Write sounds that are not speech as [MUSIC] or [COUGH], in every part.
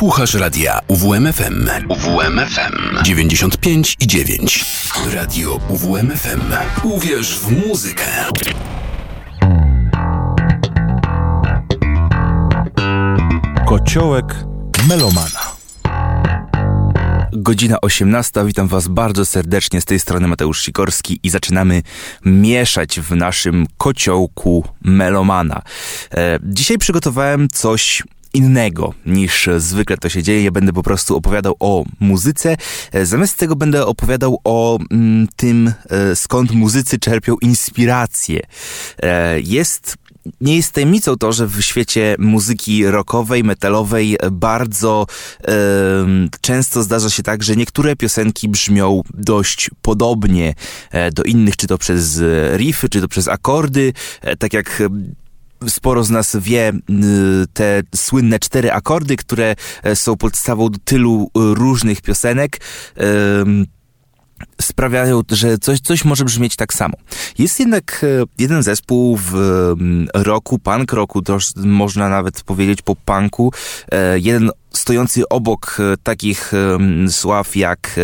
Słuchasz radia UWMFM. UWMFM 95 i 9. Radio UWMFM. Uwierz w muzykę. Kociołek melomana. Godzina 18. Witam Was bardzo serdecznie. Z tej strony Mateusz Sikorski i zaczynamy mieszać w naszym kociołku melomana. E, dzisiaj przygotowałem coś innego niż zwykle to się dzieje. Ja będę po prostu opowiadał o muzyce. E, zamiast tego będę opowiadał o mm, tym, e, skąd muzycy czerpią inspirację. E, jest nie jest tajemnicą to, że w świecie muzyki rockowej, metalowej bardzo e, często zdarza się tak, że niektóre piosenki brzmią dość podobnie do innych, czy to przez riffy, czy to przez akordy, tak jak sporo z nas wie te słynne cztery akordy, które e, są podstawą do tylu różnych piosenek sprawiają, że coś, coś może brzmieć tak samo. Jest jednak e, jeden zespół w roku, punk roku, to można nawet powiedzieć po punku, e, jeden stojący obok e, takich sław jak,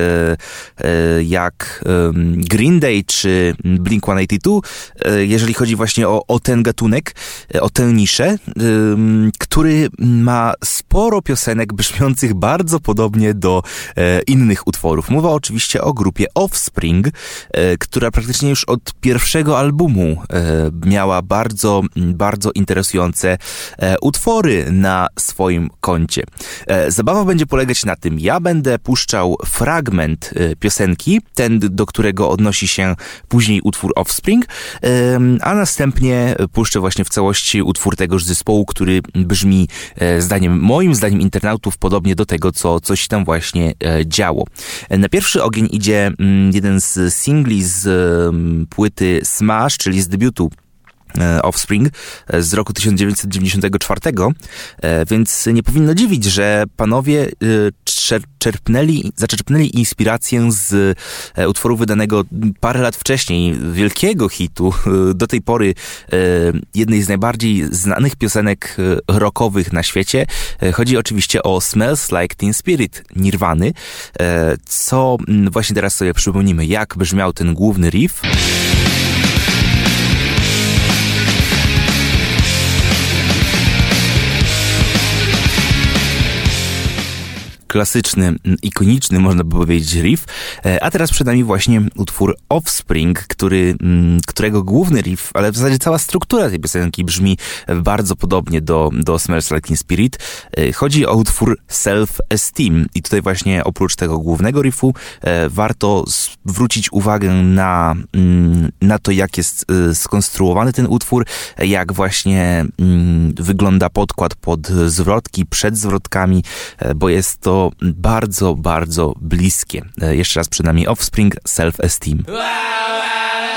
jak Green Day czy Blink-182, jeżeli chodzi właśnie o, o ten gatunek, o tę niszę, który ma sporo piosenek brzmiących bardzo podobnie do innych utworów. Mowa oczywiście o grupie Offspring, e, która praktycznie już od pierwszego albumu e, miała bardzo, bardzo interesujące e, utwory na swoim koncie. Zabawa będzie polegać na tym, ja będę puszczał fragment piosenki, ten do którego odnosi się później utwór Offspring, a następnie puszczę właśnie w całości utwór tegoż zespołu, który brzmi zdaniem moim, zdaniem internautów podobnie do tego, co coś tam właśnie działo. Na pierwszy ogień idzie Mm, jeden z singli z płyty Smash, czyli z debiutu e, Offspring e, z roku 1994, e, więc nie powinno dziwić, że panowie czerpnęli, zaczerpnęli inspirację z utworu wydanego parę lat wcześniej, wielkiego hitu, do tej pory jednej z najbardziej znanych piosenek rockowych na świecie. Chodzi oczywiście o Smells Like Teen Spirit Nirwany, co właśnie teraz sobie przypomnimy, jak brzmiał ten główny riff. Klasyczny, ikoniczny, można by powiedzieć, riff. E, a teraz przed nami właśnie utwór Offspring, który, którego główny riff, ale w zasadzie cała struktura tej piosenki brzmi bardzo podobnie do, do Smells Like Teen Spirit. E, chodzi o utwór Self Esteem i tutaj właśnie oprócz tego głównego riffu e, warto zwrócić uwagę na, na to, jak jest skonstruowany ten utwór, jak właśnie wygląda podkład pod zwrotki, przed zwrotkami, bo jest to bardzo, bardzo bliskie. E, jeszcze raz przed nami Offspring Self Esteem. got me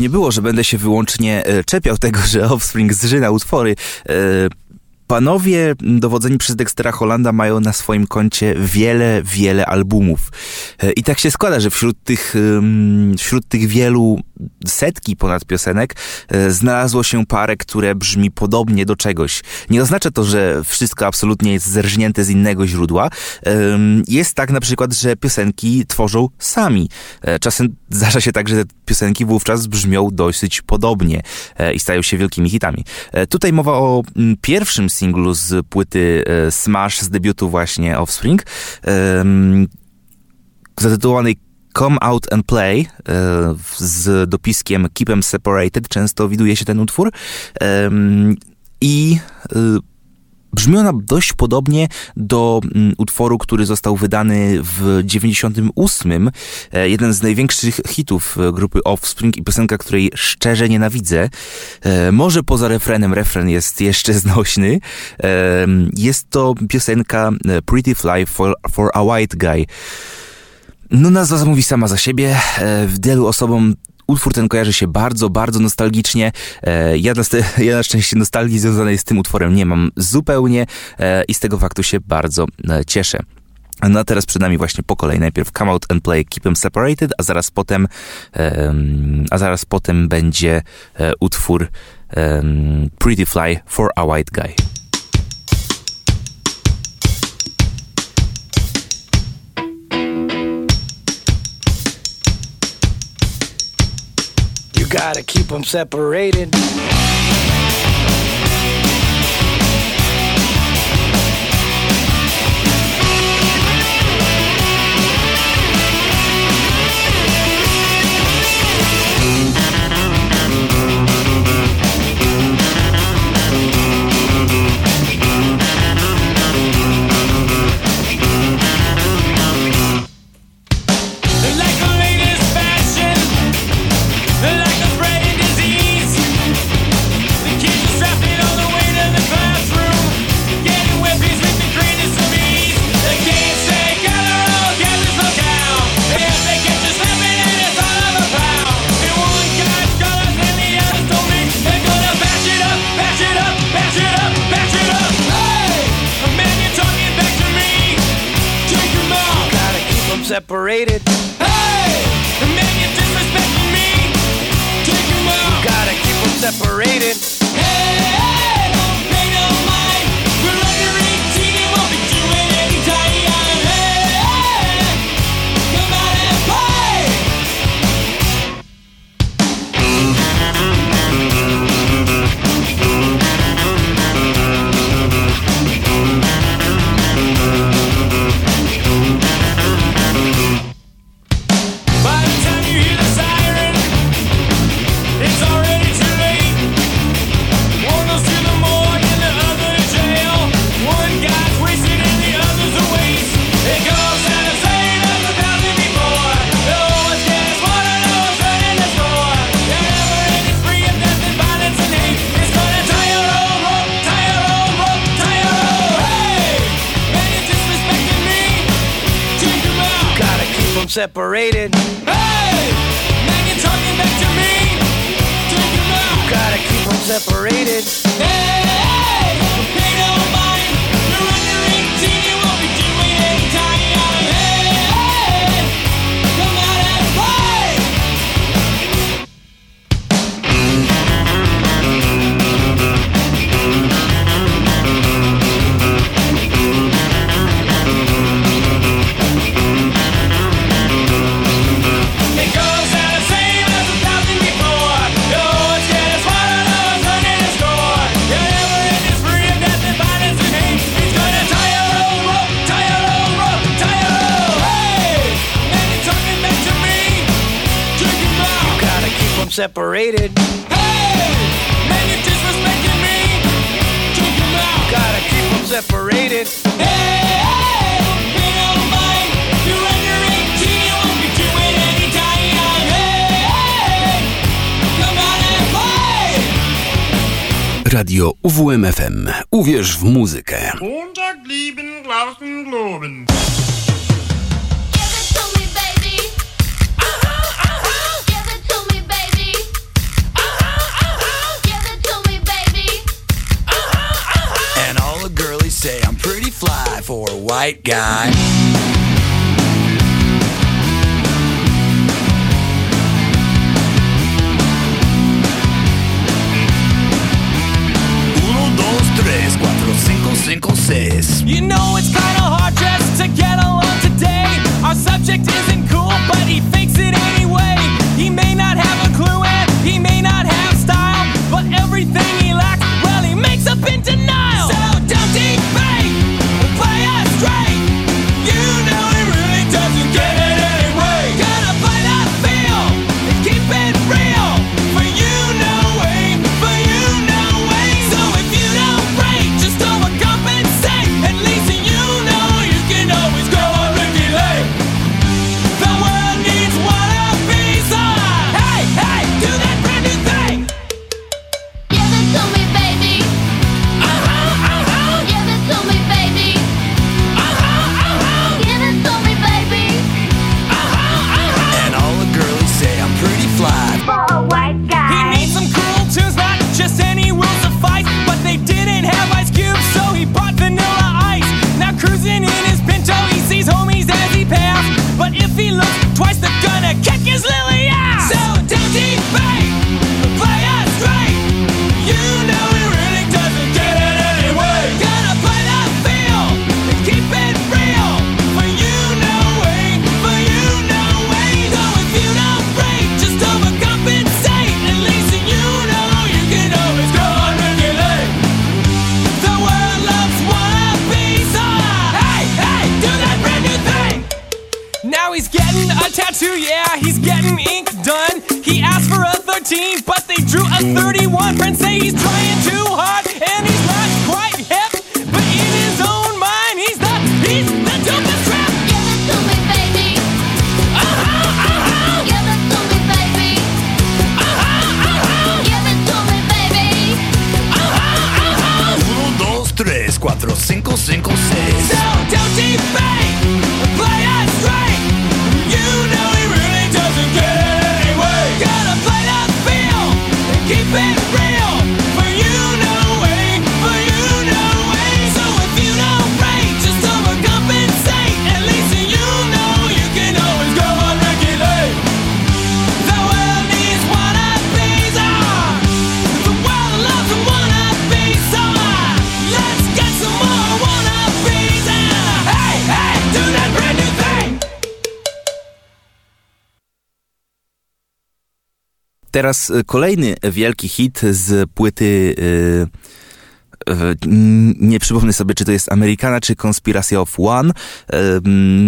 nie było, że będę się wyłącznie e, czepiał tego, że Offspring zżyna utwory. E, Panowie dowodzeni przez Dextera Hollanda mają na swoim koncie wiele, wiele albumów. E, I tak się składa, że wśród tych, wśród tych wielu setki ponad piosenek e, znalazło się parę, które brzmi podobnie do czegoś. Nie oznacza to, że wszystko absolutnie jest zerżnięte z innego źródła. Jest tak na przykład, że piosenki tworzą sami. E, czasem [LAUGHS] zdarza się tak, że te piosenki wówczas brzmią dosyć podobnie i stają się wielkimi hitami. Tutaj mowa o pierwszym singlu z płyty e, Smash z debiutu właśnie Offspring, zatytułowanej Come Out and Play e, z dopiskiem Keep Em Separated. Często widuje się ten utwór. I e, Brzmi ona dość podobnie do utworu, który został wydany w 98. E, jeden z największych hitów grupy Offspring i piosenka, której szczerze nienawidzę. Może poza refrenem, refren jest jeszcze znośny. Jest to piosenka Pretty Fly for, for a White Guy. No nazwa mówi sama za siebie. Wielu osobom utwór ten kojarzy się bardzo, bardzo nostalgicznie. E, ja na, [LAUGHS] ja na szczęście nostalgii związanej z tym utworem nie mam zupełnie e, i z tego faktu się bardzo e, cieszę. No a teraz przed nami właśnie po kolei najpierw Come Out and Play Keep Them Separated, a zaraz potem a zaraz potem będzie utwór Pretty Fly for a White Guy. Gotta keep them separated. Separated. Hey, man, you're talking back to me. Take him out. Gotta keep them separated. Hey. Separated. Hey, man, you're disrespecting me. Take him out. Gotta keep them separated. Hey, hey, pay no mind. If you're under 18, you won't be doing any time. Hey, hey, come out and play. Radio UWMFM. Uwierz w muzykę. Montag lieben, glauben, globen. For a white guy. Uno, dos, tres, cuatro, cinco, cinco, seis. You know it's kinda hard just to get along today. Our subject isn't cool, but he fakes it anyway. Teraz y, kolejny wielki hit z płyty. y, y, n- nie przypomnę sobie, czy to jest Amerykana, czy Conspiracy of One.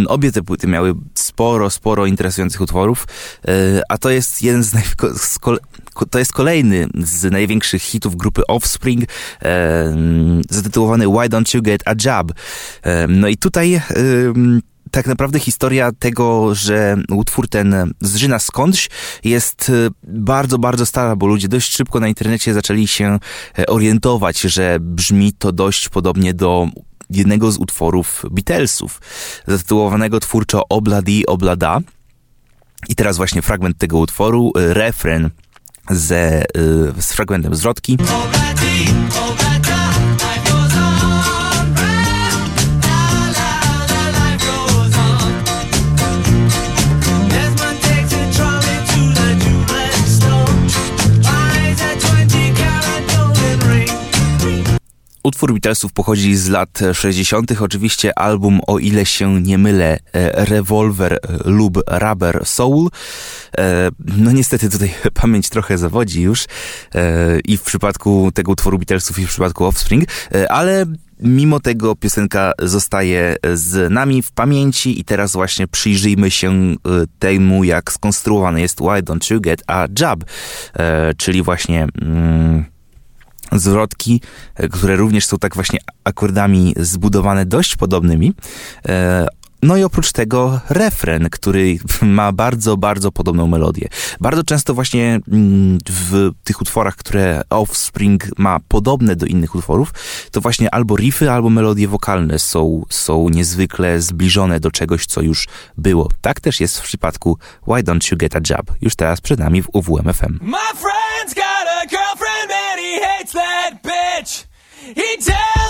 Obie te płyty miały sporo, sporo interesujących utworów, y, a to jest jeden z naj... z To jest kolejny z największych hitów grupy Offspring, zatytułowany Why Don't You Get a Job? No i tutaj tak naprawdę historia tego, że utwór ten zżyna skądś jest e, bardzo, bardzo stara, bo ludzie dość szybko na internecie zaczęli się e, orientować, że brzmi to dość podobnie do jednego z utworów Beatlesów, zatytułowanego twórczo Obladi Oblada. I teraz właśnie fragment tego utworu, e, refren ze, e, z fragmentem zwrotki. Utwór Beatlesów pochodzi z lat 60. Oczywiście album, o ile się nie mylę, e, Revolver lub Rubber Soul. E, No niestety tutaj [LAUGHS] pamięć trochę zawodzi już e, i w przypadku tego utworu Beatlesów i w przypadku Offspring, ale mimo tego piosenka zostaje z nami w pamięci i teraz właśnie przyjrzyjmy się temu, jak skonstruowany jest Why Don't You Get a Job, czyli właśnie... Mm, zwrotki, e, które również są tak właśnie akordami zbudowane dość podobnymi. E, No i oprócz tego refren, który [LAUGHS] ma bardzo, bardzo podobną melodię. Bardzo często właśnie mm, w tych utworach, które Offspring ma podobne do innych utworów, to właśnie albo riffy, albo melodie wokalne są, są niezwykle zbliżone do czegoś, co już było. Tak też jest w przypadku Why Don't You Get a Job? Już teraz przed nami w UWMFM. My He tells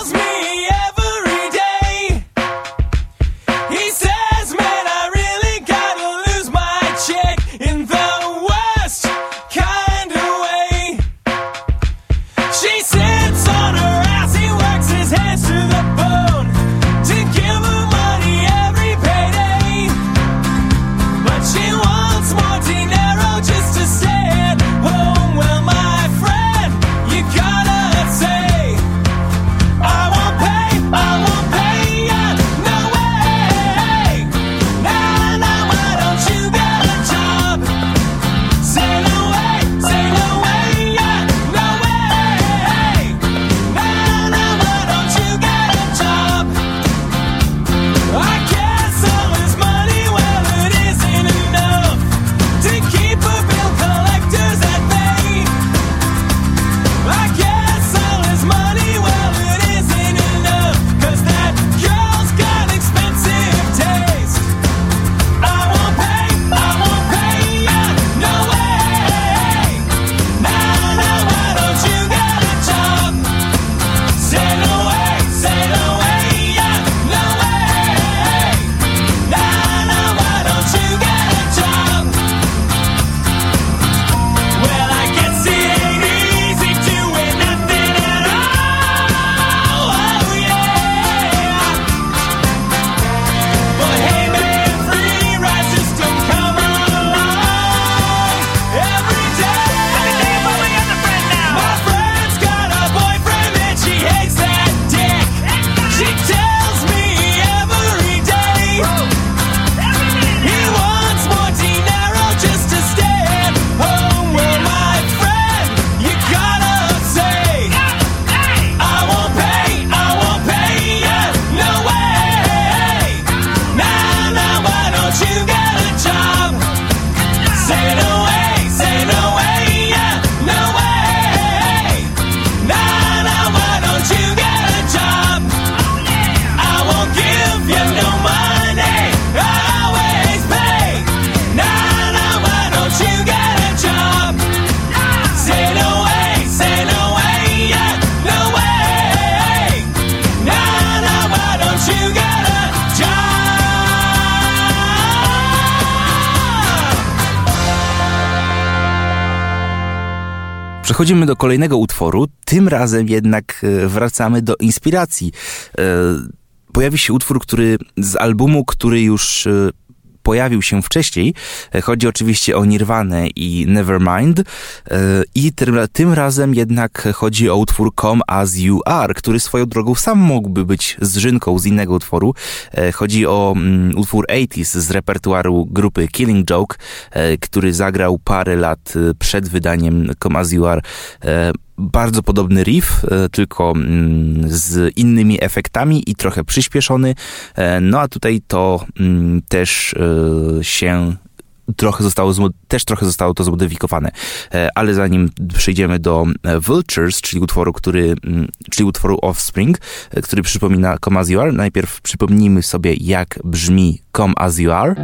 Przechodzimy do kolejnego utworu. Tym razem jednak e, wracamy do inspiracji. E, Pojawi się utwór, który z albumu, który już e, pojawił się wcześniej. E, Chodzi oczywiście o Nirvanę i Nevermind. E, I tym, tym razem jednak chodzi o utwór Come As You Are, który swoją drogą sam mógłby być zżynką z innego utworu. E, Chodzi o mm, utwór 80s z repertuaru grupy Killing Joke, który zagrał parę lat przed wydaniem Come As You Are. Bardzo podobny riff, e, tylko mm, z innymi efektami i trochę przyspieszony. E, No a tutaj to mm, też e, się trochę zostało, też trochę zostało to zmodyfikowane. Ale zanim przejdziemy do Vultures, czyli utworu, który, mm, czyli utworu Offspring, który przypomina Come As You Are, najpierw przypomnijmy sobie, jak brzmi Come As You Are.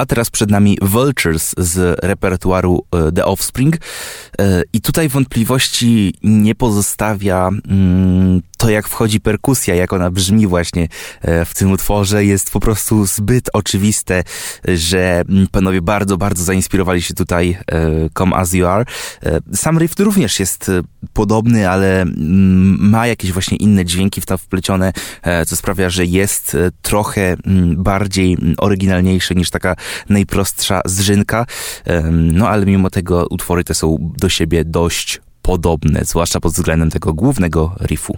A teraz przed nami Vultures z repertuaru e, The Offspring. E, I tutaj wątpliwości nie pozostawia mm, to, jak wchodzi perkusja, jak ona brzmi właśnie e, w tym utworze. Jest po prostu zbyt oczywiste, że mm, panowie bardzo, bardzo zainspirowali się tutaj e, Come As You Are. E, Sam riff również jest podobny, ale mm, ma jakieś właśnie inne dźwięki w to wplecione, co sprawia, że jest trochę mm, bardziej oryginalniejszy niż taka najprostsza zżynka. Em, No ale mimo tego utwory te są do siebie dość podobne, zwłaszcza pod względem tego głównego riffu.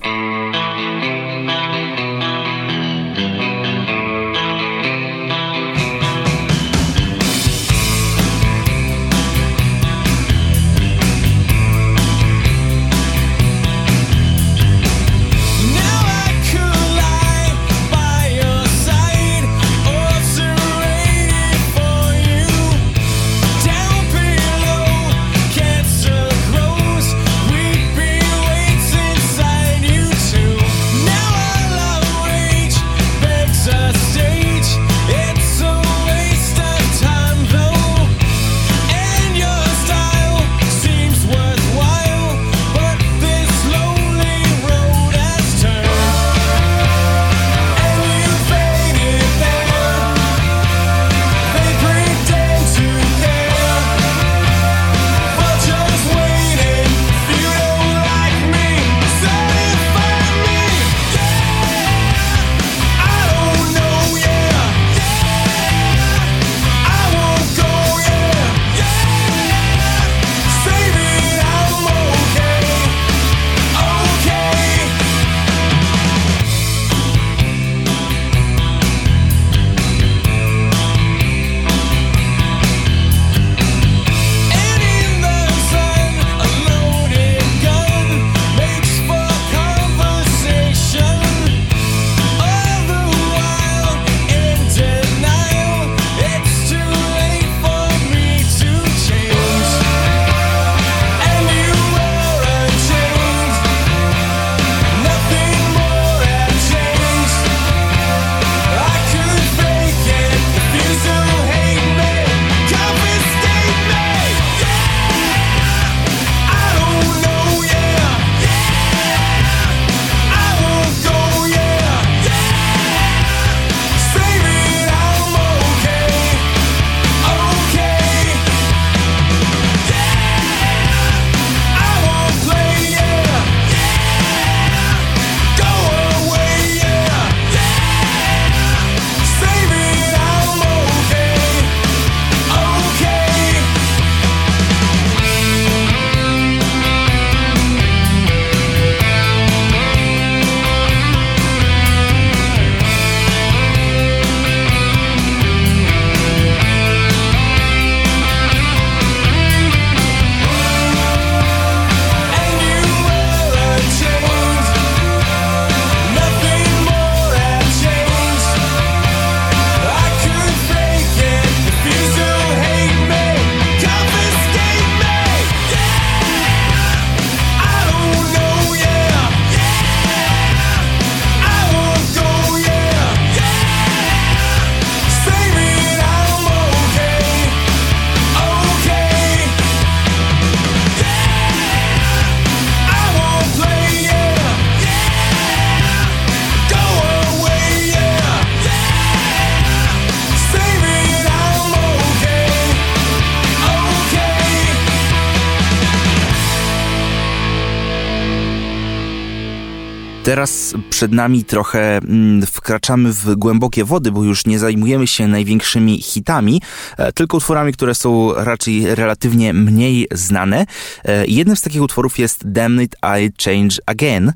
Przed nami trochę mm, wkraczamy w głębokie wody, bo już nie zajmujemy się największymi hitami, e, tylko utworami, które są raczej relatywnie mniej znane. E, Jednym z takich utworów jest Damn It I Change Again,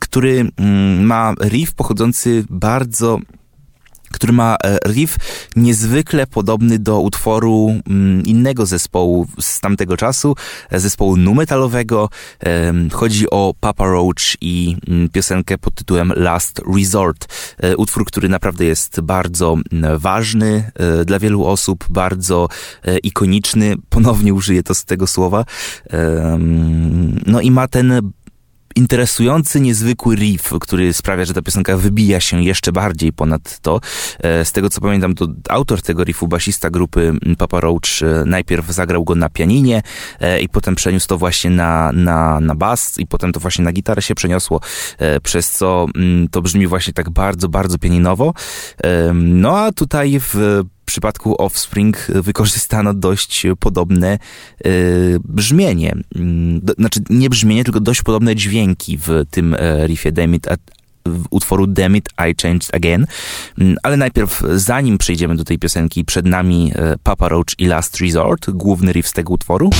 który mm, ma riff pochodzący bardzo który ma e, riff niezwykle podobny do utworu mm, innego zespołu z tamtego czasu, e, zespołu nu metalowego. Em, Chodzi o Papa Roach i mm, piosenkę pod tytułem Last Resort. E, Utwór, który naprawdę jest bardzo ważny dla wielu osób, bardzo ikoniczny. Ponownie użyję to z tego słowa. No i ma ten interesujący, niezwykły riff, który sprawia, że ta piosenka wybija się jeszcze bardziej ponad to. E, Z tego co pamiętam, to autor tego riffu, basista grupy Papa Roach, e, najpierw zagrał go na pianinie e, i potem przeniósł to właśnie na, na, na bas i potem to właśnie na gitarę się przeniosło, przez co mm, to brzmi właśnie tak bardzo, bardzo pianinowo. No a tutaj w przypadku Offspring wykorzystano dość podobne y, brzmienie. Mm, znaczy nie brzmienie, tylko dość podobne dźwięki w tym e, riffie Damn It, w utworu Damn It, I Changed Again. Mm, Ale najpierw, zanim przejdziemy do tej piosenki, przed nami e, Papa Roach i Last Resort, główny riff z tego utworu.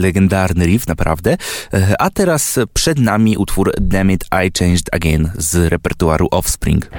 Legendarny riff, naprawdę. E, A teraz przed nami utwór Damn It, I Changed Again z repertuaru Offspring.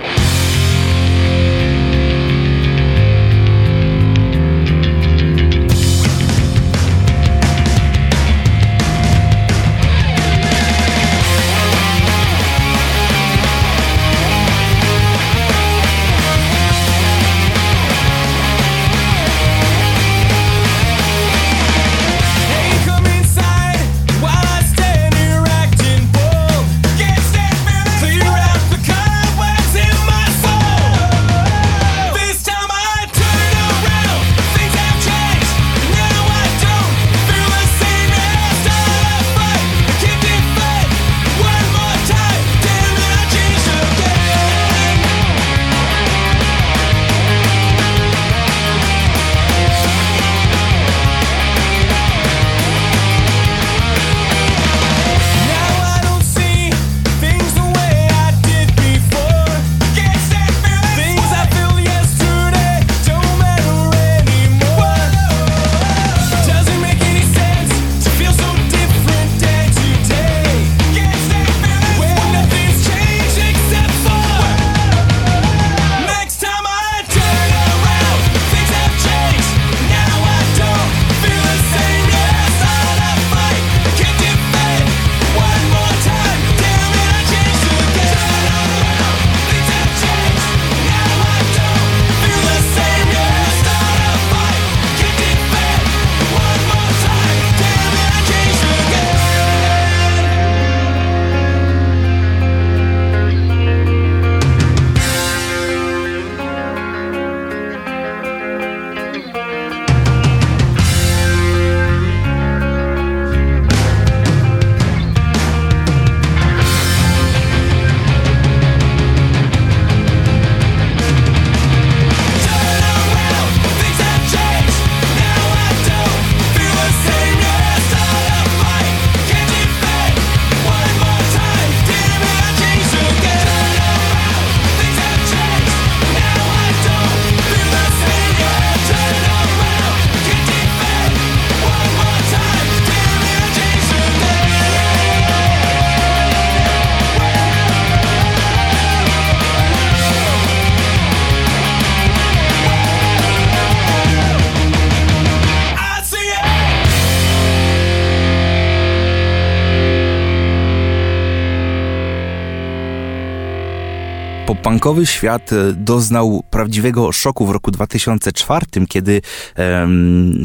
Popunkowy świat e, doznał prawdziwego szoku w roku 2004, kiedy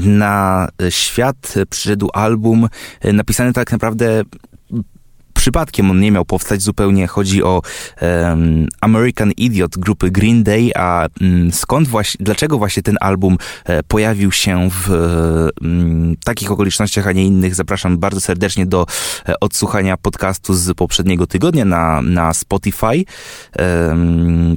na świat przyszedł album e, napisany tak naprawdę przypadkiem on nie miał powstać zupełnie. Chodzi o em, American Idiot grupy Green Day, a mm, skąd właśnie, dlaczego właśnie ten album e, pojawił się w mm, takich okolicznościach, a nie innych, zapraszam bardzo serdecznie do e, odsłuchania podcastu z poprzedniego tygodnia na, na Spotify.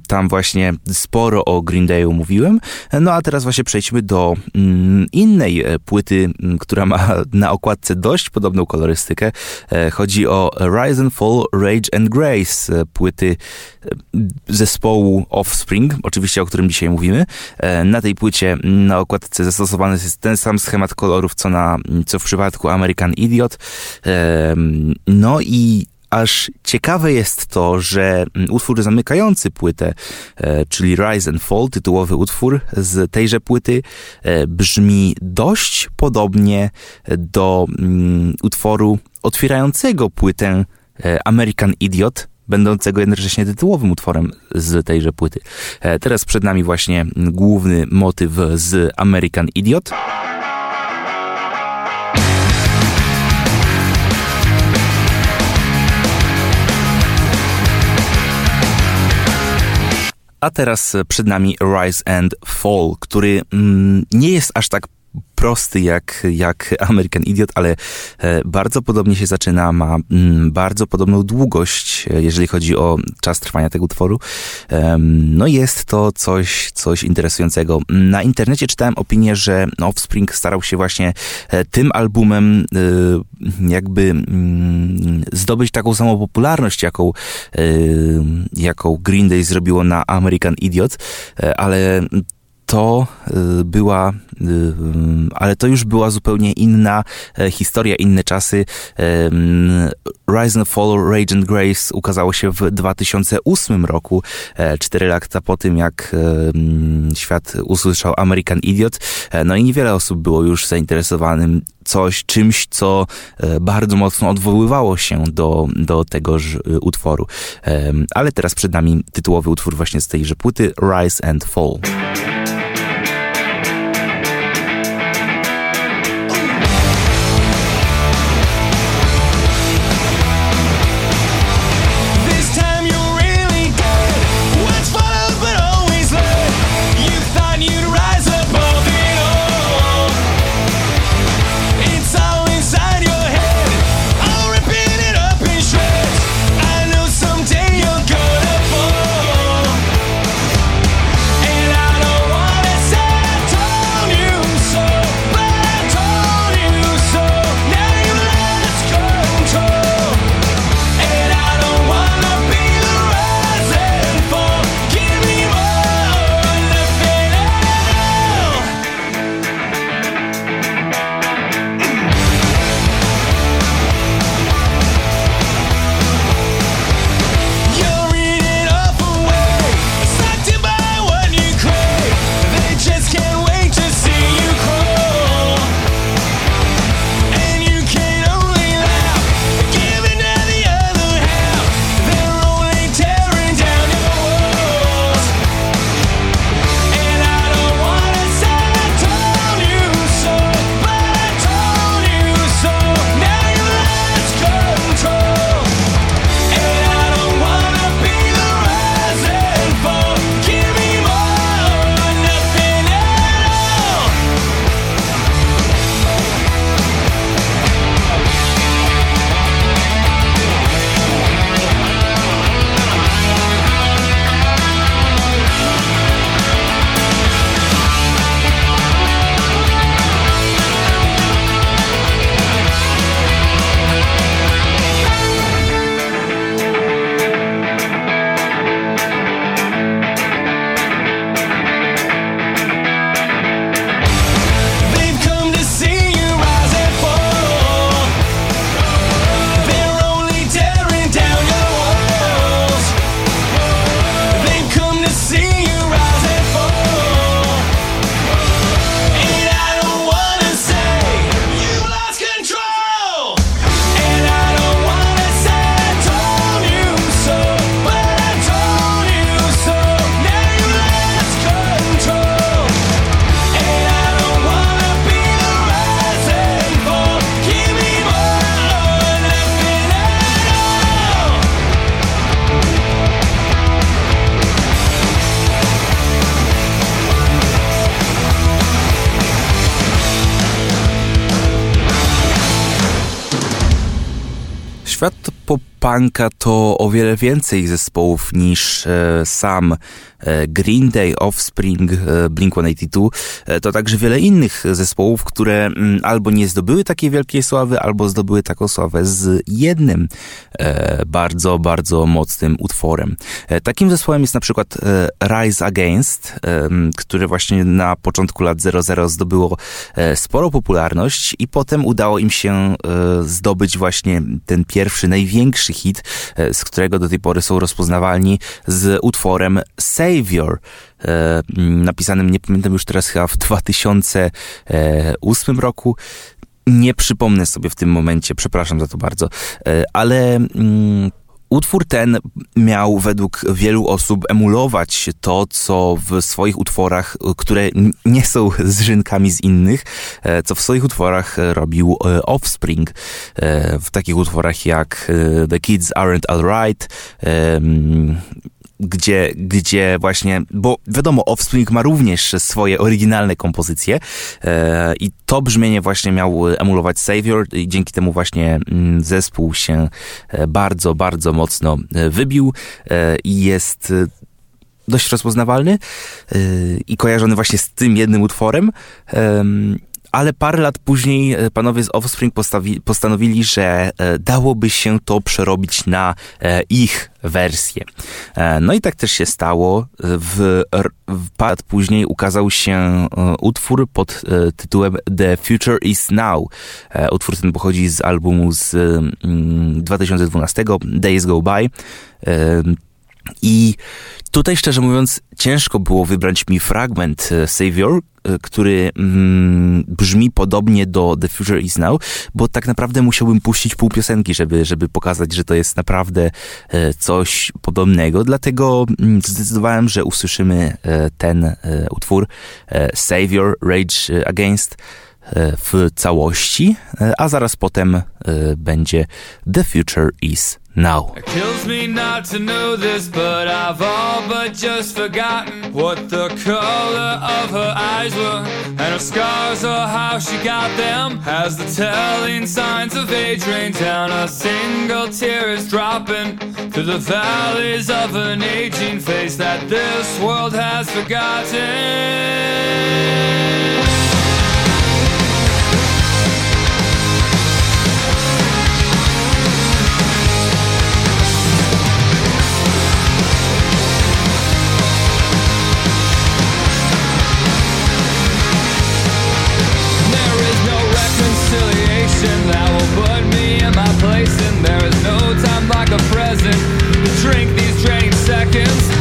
Tam właśnie sporo o Green Dayu mówiłem. No a teraz właśnie przejdźmy do mm, innej e, płyty, która ma [LAUGHS] na okładce dość podobną kolorystykę. E, Chodzi o Rise and Fall, Rage and Grace, e, płyty e, zespołu Offspring, oczywiście o którym dzisiaj mówimy. E, Na tej płycie na okładce zastosowany jest ten sam schemat kolorów, co, na, co w przypadku American Idiot. No i Aż ciekawe jest to, że mm, utwór zamykający płytę, e, czyli Rise and Fall, tytułowy utwór z tejże płyty, e, brzmi dość podobnie do mm, utworu otwierającego płytę e, American Idiot, będącego jednocześnie tytułowym utworem z tejże płyty. Teraz przed nami właśnie główny motyw z American Idiot. A teraz przed nami Rise and Fall, który mm, nie jest aż tak prosty jak, jak American Idiot, ale e, bardzo podobnie się zaczyna, ma mm, bardzo podobną długość, e, jeżeli chodzi o czas trwania tego utworu. No jest to coś, coś interesującego. Na internecie czytałem opinię, że Offspring starał się właśnie e, tym albumem jakby mm, zdobyć taką samą popularność, jaką, jaką Green Day zrobiło na American Idiot, ale to y, była, y, y, ale to już była zupełnie inna e, historia, inne czasy. Em, Rise and Fall, Rage and Grace ukazało się w 2008 roku, e, cztery lata po tym, jak świat usłyszał American Idiot. E, No i niewiele osób było już zainteresowanym coś, czymś, co e, bardzo mocno odwoływało się do, do tegoż e, utworu. Ale teraz przed nami tytułowy utwór właśnie z tejże płyty, Rise and Fall. Pop-punka to o wiele więcej zespołów niż e, sam Green Day, Offspring, e, Blink-182. E, to także wiele innych zespołów, które mm, albo nie zdobyły takiej wielkiej sławy, albo zdobyły taką sławę z jednym e, bardzo, bardzo mocnym utworem. E, takim zespołem jest na przykład e, Rise Against, e, które właśnie na początku lat 00 zdobyło e, sporo popularność i potem udało im się e, zdobyć właśnie ten pierwszy, największy hit, e, z którego do tej pory są rozpoznawalni z utworem Savior. e, m, Napisanym, nie pamiętam już teraz, chyba w [LAUGHS] 2008 roku. Nie przypomnę sobie w tym momencie, przepraszam za to bardzo, e, ale mm, utwór ten miał według wielu osób emulować to, co w swoich utworach, e, które nie są [LAUGHS] zżynkami z innych, co w swoich utworach robił Offspring. W takich utworach jak The Kids Aren't Alright, em, gdzie, gdzie właśnie, bo wiadomo, Offspring ma również swoje oryginalne kompozycje e, i to brzmienie właśnie miał emulować Savior i dzięki temu właśnie mm, zespół się e, bardzo, bardzo mocno e, wybił e, i jest e, dość rozpoznawalny e, i kojarzony właśnie z tym jednym utworem. Ale parę lat później e, panowie z Offspring postawi, postanowili, że e, dałoby się to przerobić na e, ich wersję. No i tak też się stało. W, w parę lat później ukazał się utwór pod tytułem The Future Is Now. Utwór ten pochodzi z albumu z mm, 2012 Days Go By. I tutaj, szczerze mówiąc, ciężko było wybrać mi fragment e, Savior, e, który mm, brzmi podobnie do The Future Is Now, bo tak naprawdę musiałbym puścić pół piosenki, żeby, żeby pokazać, że to jest naprawdę e, coś podobnego. Dlatego mm, zdecydowałem, że usłyszymy ten utwór Savior Rage Against w całości, e, a zaraz potem e, będzie The Future Is Now. It kills me not to know this, but I've all but just forgotten what the color of her eyes were, and her scars or how she got them. As the telling signs of age rain down, a single tear is dropping through the valleys of an aging face that this world has forgotten. There is no time like a present drink these draining seconds.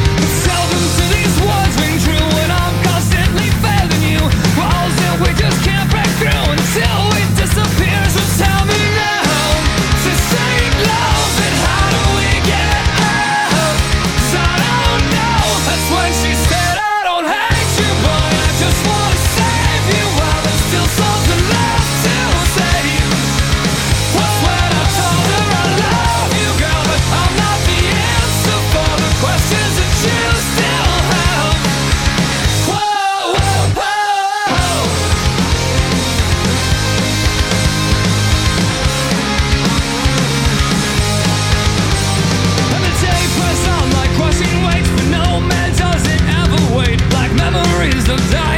is the time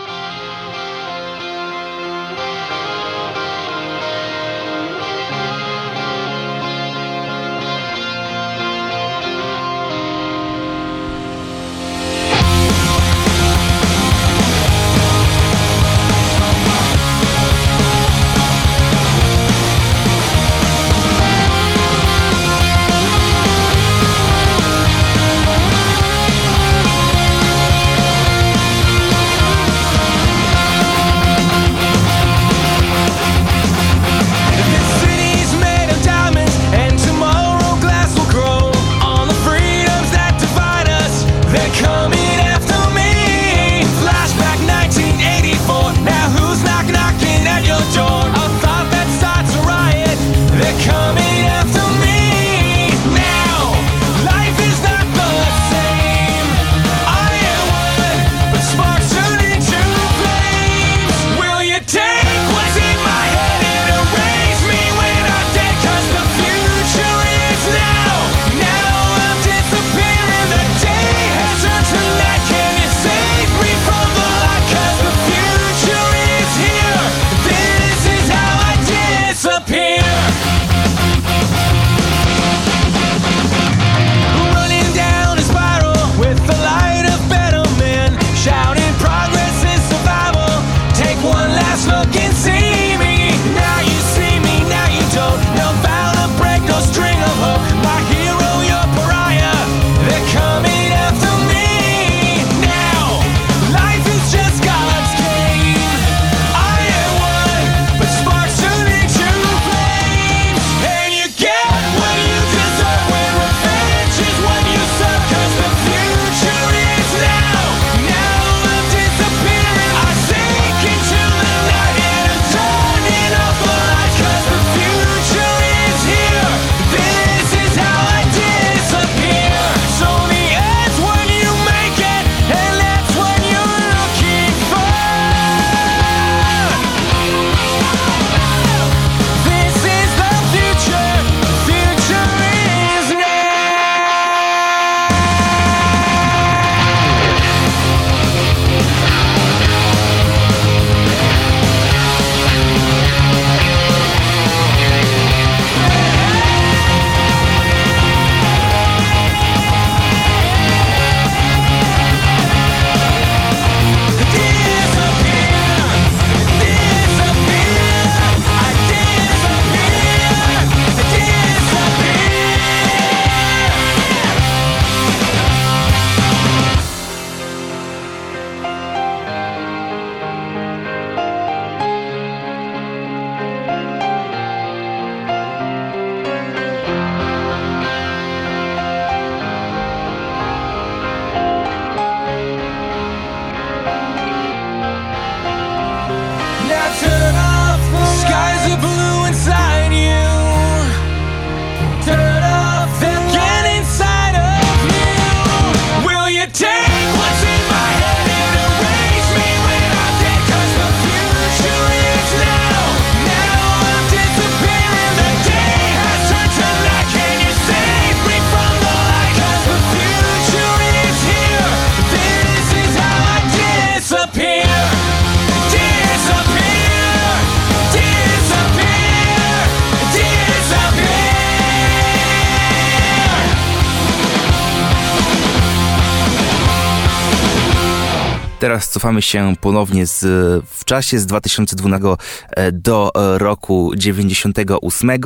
teraz cofamy się ponownie z, w czasie z 2012 e, do e, roku 98, e,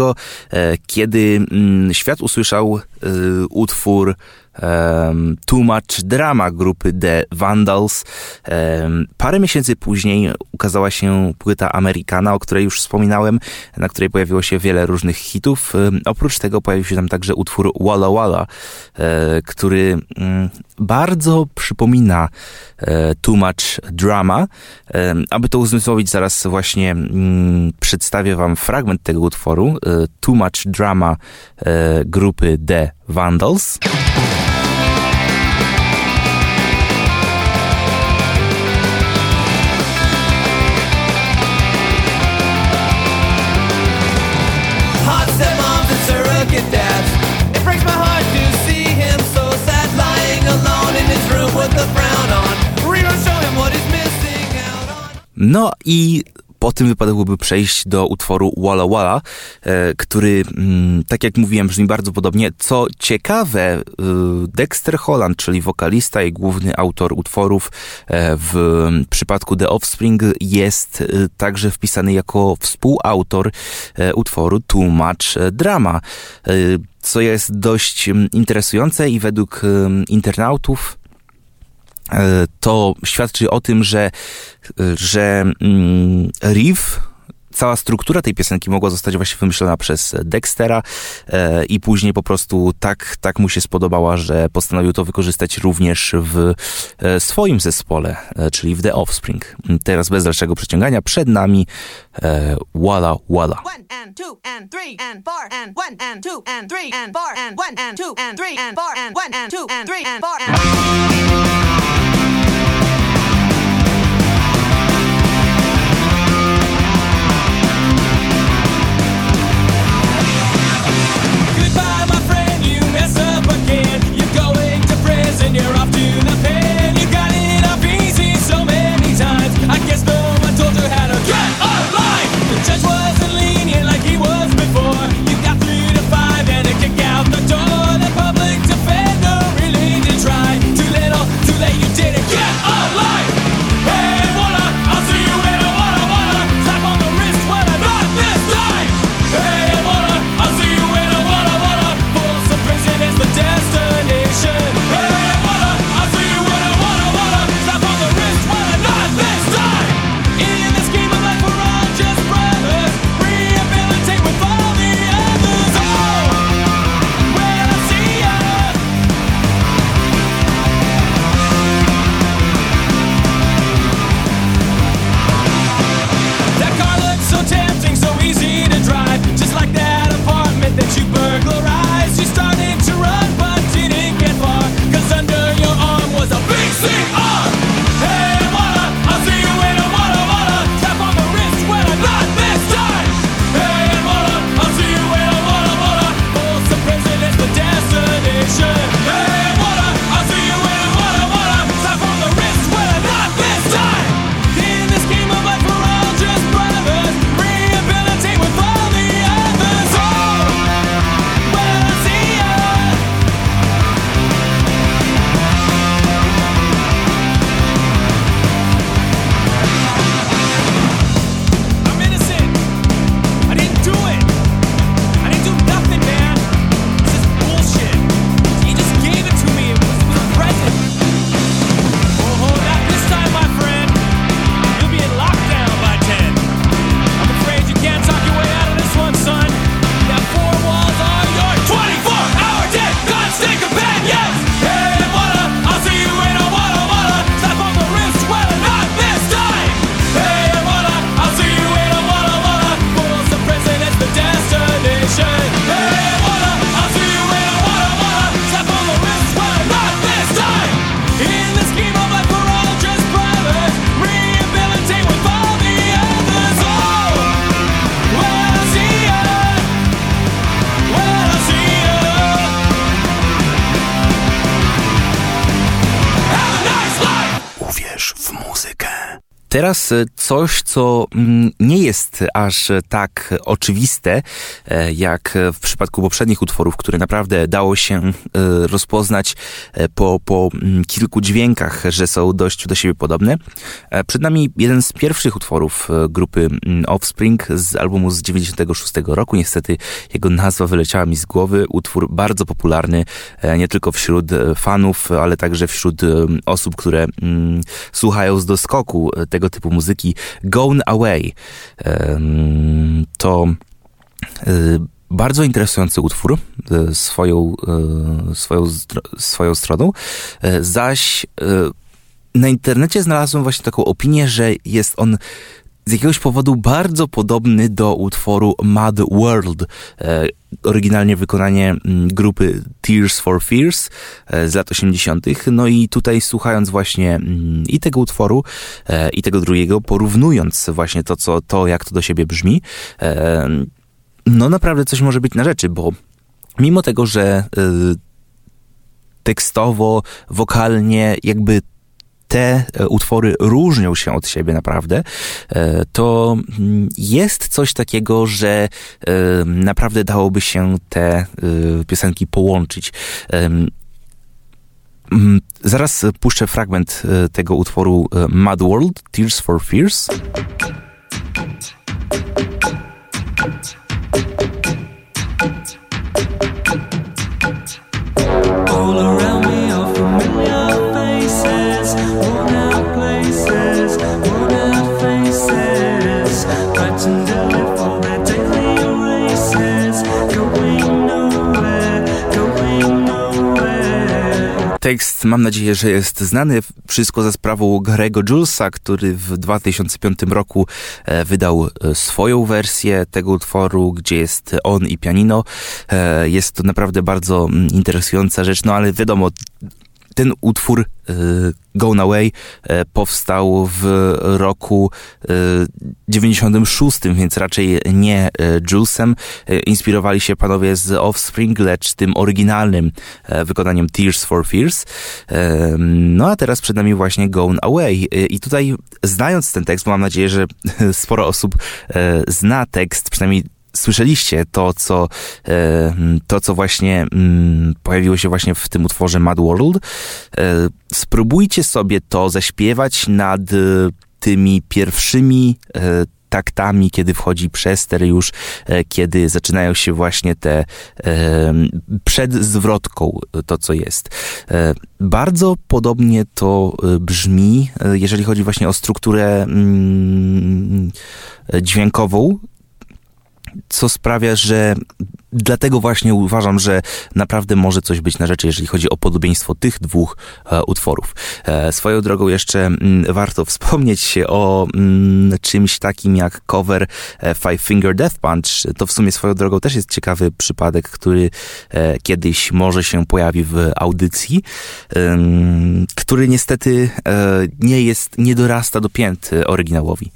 kiedy mm, świat usłyszał utwór um, Too Much Drama grupy The Vandals. Um, parę miesięcy później ukazała się płyta Amerykana, o której już wspominałem, na której pojawiło się wiele różnych hitów. Um, oprócz tego pojawił się tam także utwór Walla Walla, e, który mm, bardzo przypomina e, Too Much Drama. Aby to uzmysłowić, zaraz właśnie mm, przedstawię wam fragment tego utworu. E, Too Much Drama grupy The Vandals. No i po tym wypadałoby przejść do utworu Walla Walla, e, który, mm, tak jak mówiłem, brzmi bardzo podobnie. Co ciekawe, e, Dexter Holland, czyli wokalista i główny autor utworów e, w przypadku The Offspring jest także wpisany jako współautor utworu Too Much Drama, co jest dość mm, interesujące i według internautów to świadczy o tym, że, że mm, riff, cała struktura tej piosenki mogła zostać właśnie wymyślona przez Dextera e, i później po prostu tak, tak mu się spodobała, że postanowił to wykorzystać również w e, swoim zespole, e, czyli w The Offspring. Teraz bez dalszego przeciągania przed nami e, Walla Walla. one coś, co mm, nie jest aż tak oczywiste, e, jak w przypadku poprzednich utworów, które naprawdę dało się e, rozpoznać e, po, po mm, kilku dźwiękach, że są dość do siebie podobne. Przed nami jeden z pierwszych utworów grupy mm, Offspring z albumu z 96 roku. Niestety jego nazwa wyleciała mi z głowy. Utwór bardzo popularny nie tylko wśród fanów, ale także wśród osób, które mm, słuchają z doskoku tego typu muzyki. Gone Away. To e, bardzo interesujący utwór e, swoją, e, swoją, swoją stroną, E, zaś na internecie znalazłem właśnie taką opinię, że jest on z jakiegoś powodu bardzo podobny do utworu Mad World, e, oryginalnie wykonanie mm, grupy Tears for Fears e, z lat 80. No i tutaj słuchając właśnie mm, i tego utworu, e, i tego drugiego, porównując właśnie to, co, to jak to do siebie brzmi, e, no naprawdę coś może być na rzeczy, bo mimo tego, że y, tekstowo, wokalnie, jakby te e, utwory różnią się od siebie naprawdę, e, to mm, jest coś takiego, że e, naprawdę dałoby się te piosenki połączyć. Zaraz puszczę fragment tego utworu Mad World, Tears for Fears. All Tekst mam nadzieję, że jest znany. Wszystko za sprawą Garego Julesa, który w 2005 roku e, wydał e, swoją wersję tego utworu, gdzie jest on i pianino. E, Jest to naprawdę bardzo mm, interesująca rzecz, no ale wiadomo, ten utwór e, Gone Away e, powstał w roku e, 96, więc raczej nie. E, Inspirowali się panowie z Offspring, lecz tym oryginalnym wykonaniem Tears for Fears. No a teraz przed nami właśnie Gone Away. I tutaj znając ten tekst, bo mam nadzieję, że [LAUGHS] sporo osób zna tekst, przynajmniej słyszeliście to, co, to, co właśnie mm, pojawiło się właśnie w tym utworze Mad World. E, Spróbujcie sobie to zaśpiewać nad e, tymi pierwszymi e, taktami, kiedy wchodzi przester już, kiedy zaczynają się właśnie te przed zwrotką to, co jest. Bardzo podobnie to brzmi, jeżeli chodzi właśnie o strukturę mm, dźwiękową, co sprawia, że dlatego właśnie uważam, że naprawdę może coś być na rzeczy, jeżeli chodzi o podobieństwo tych dwóch e, utworów. E, swoją drogą jeszcze mm, warto [LAUGHS] wspomnieć się o mm, czymś takim jak cover e, Five Finger Death Punch. To w sumie swoją drogą też jest ciekawy przypadek, który e, kiedyś może się pojawi w audycji, który niestety e, nie jest, nie dorasta do pięt oryginałowi.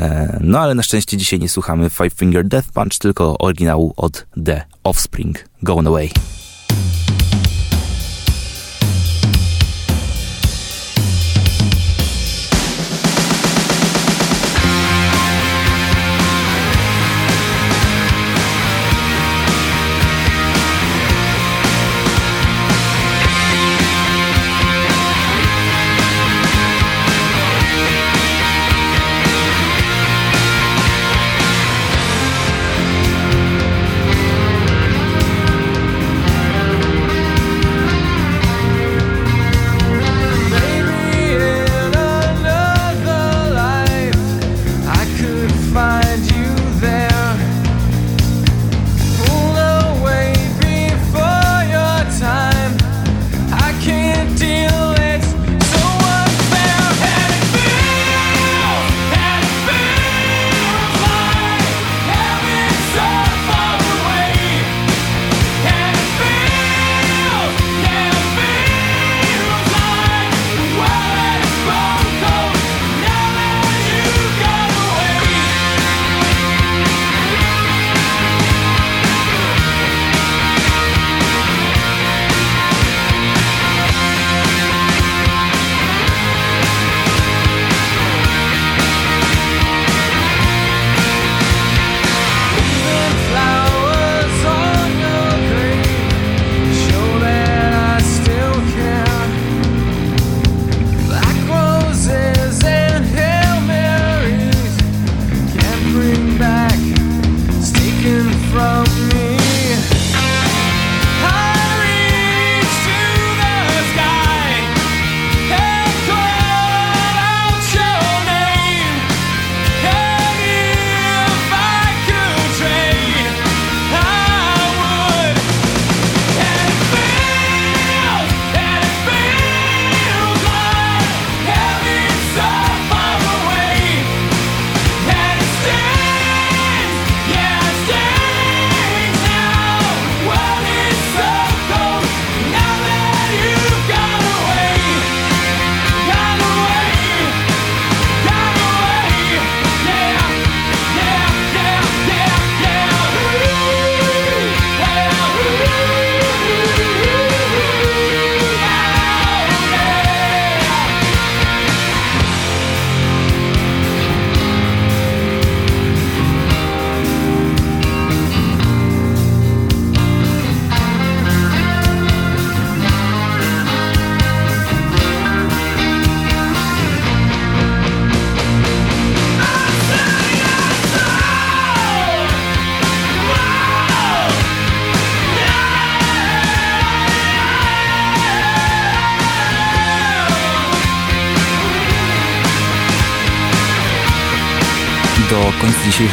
E, No ale na szczęście dzisiaj nie słuchamy Five Finger Death Punch, tylko oryginału od The Offspring, Going Away.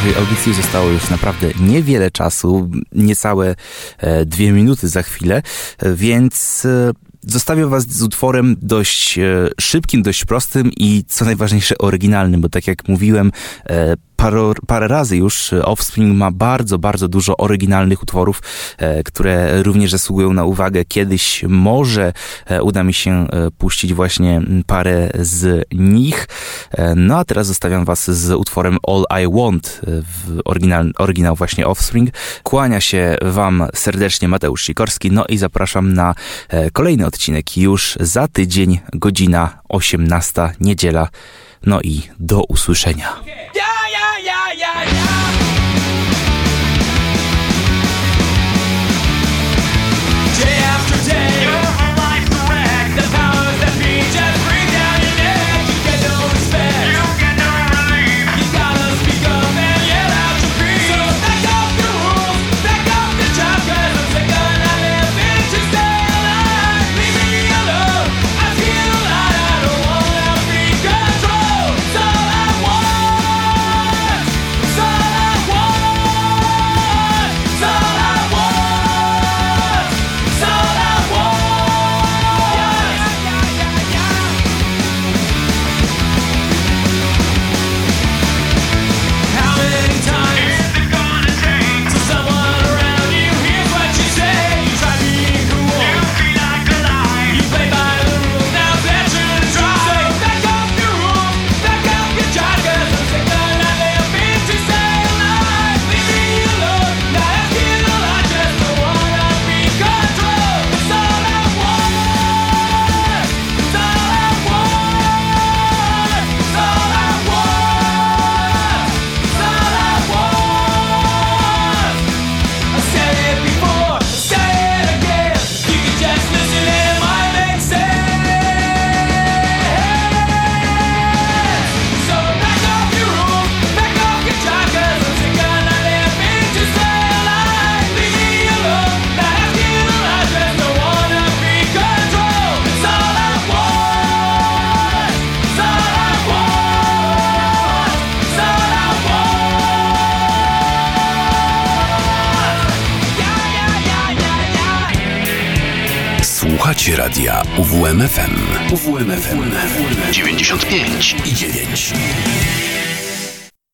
naszej audycji zostało już naprawdę niewiele czasu, niecałe e, dwie minuty za chwilę, e, więc e, zostawiam was z utworem dość szybkim, dość prostym i co najważniejsze oryginalnym, bo tak jak mówiłem, parę razy już e, Offspring ma bardzo, bardzo dużo oryginalnych utworów, e, które również zasługują na uwagę. Kiedyś może e, uda mi się puścić właśnie parę z nich. No a teraz zostawiam was z utworem All I Want, w oryginal, oryginał właśnie Offspring. Kłania się wam serdecznie Mateusz Sikorski, no i zapraszam na kolejny odcinek już za tydzień, godzina 18, niedziela. No i do usłyszenia. Yeah! yeah, yeah.